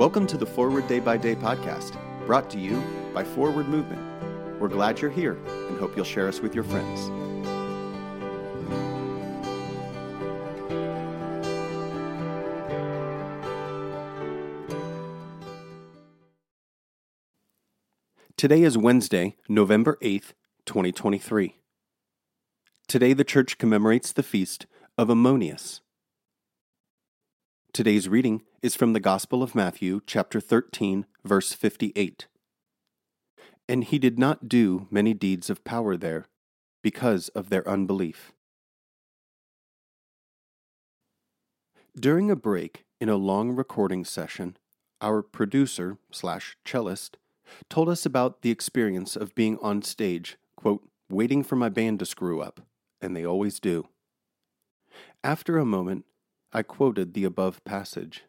Welcome to the Forward Day by Day podcast, brought to you by Forward Movement. We're glad you're here and hope you'll share us with your friends. Today is Wednesday, November 8th, 2023. Today the church commemorates the feast of Ammonius. Today's reading is from the Gospel of Matthew, chapter 13, verse 58. And he did not do many deeds of power there, because of their unbelief. During a break in a long recording session, our producer slash cellist told us about the experience of being on stage, quote, waiting for my band to screw up, and they always do. After a moment, I quoted the above passage.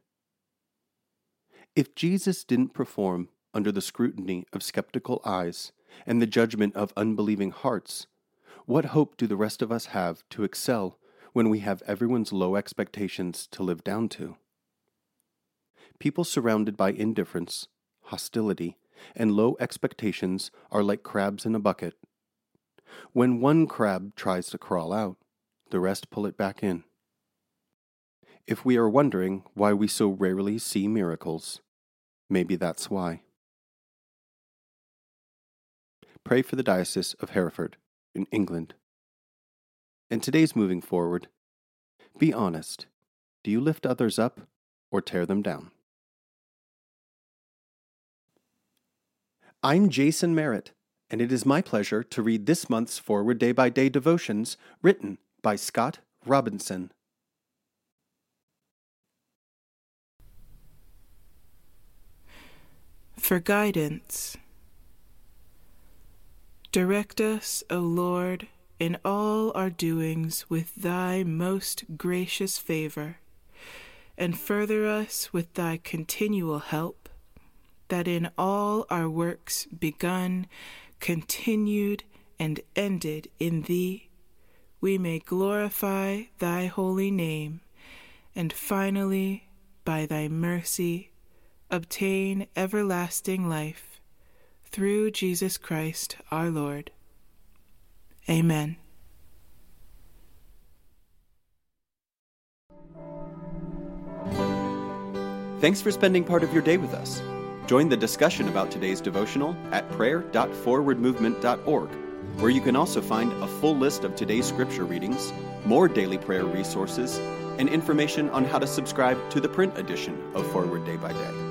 If Jesus didn't perform under the scrutiny of skeptical eyes and the judgment of unbelieving hearts, what hope do the rest of us have to excel when we have everyone's low expectations to live down to? People surrounded by indifference, hostility, and low expectations are like crabs in a bucket. When one crab tries to crawl out, the rest pull it back in. If we are wondering why we so rarely see miracles, maybe that's why. Pray for the Diocese of Hereford in England. And today's moving forward, be honest. Do you lift others up or tear them down? I'm Jason Merritt, and it is my pleasure to read this month's Forward Day by Day devotions written by Scott Robinson. For guidance, direct us, O Lord, in all our doings with thy most gracious favor, and further us with thy continual help that in all our works begun, continued, and ended in Thee, we may glorify Thy holy name, and finally, by Thy mercy, obtain everlasting life, through Jesus Christ our Lord. Amen. Thanks for spending part of your day with us. Join the discussion about today's devotional at prayer.forwardmovement.org, where you can also find a full list of today's scripture readings, more daily prayer resources, and information on how to subscribe to the print edition of Forward Day by Day.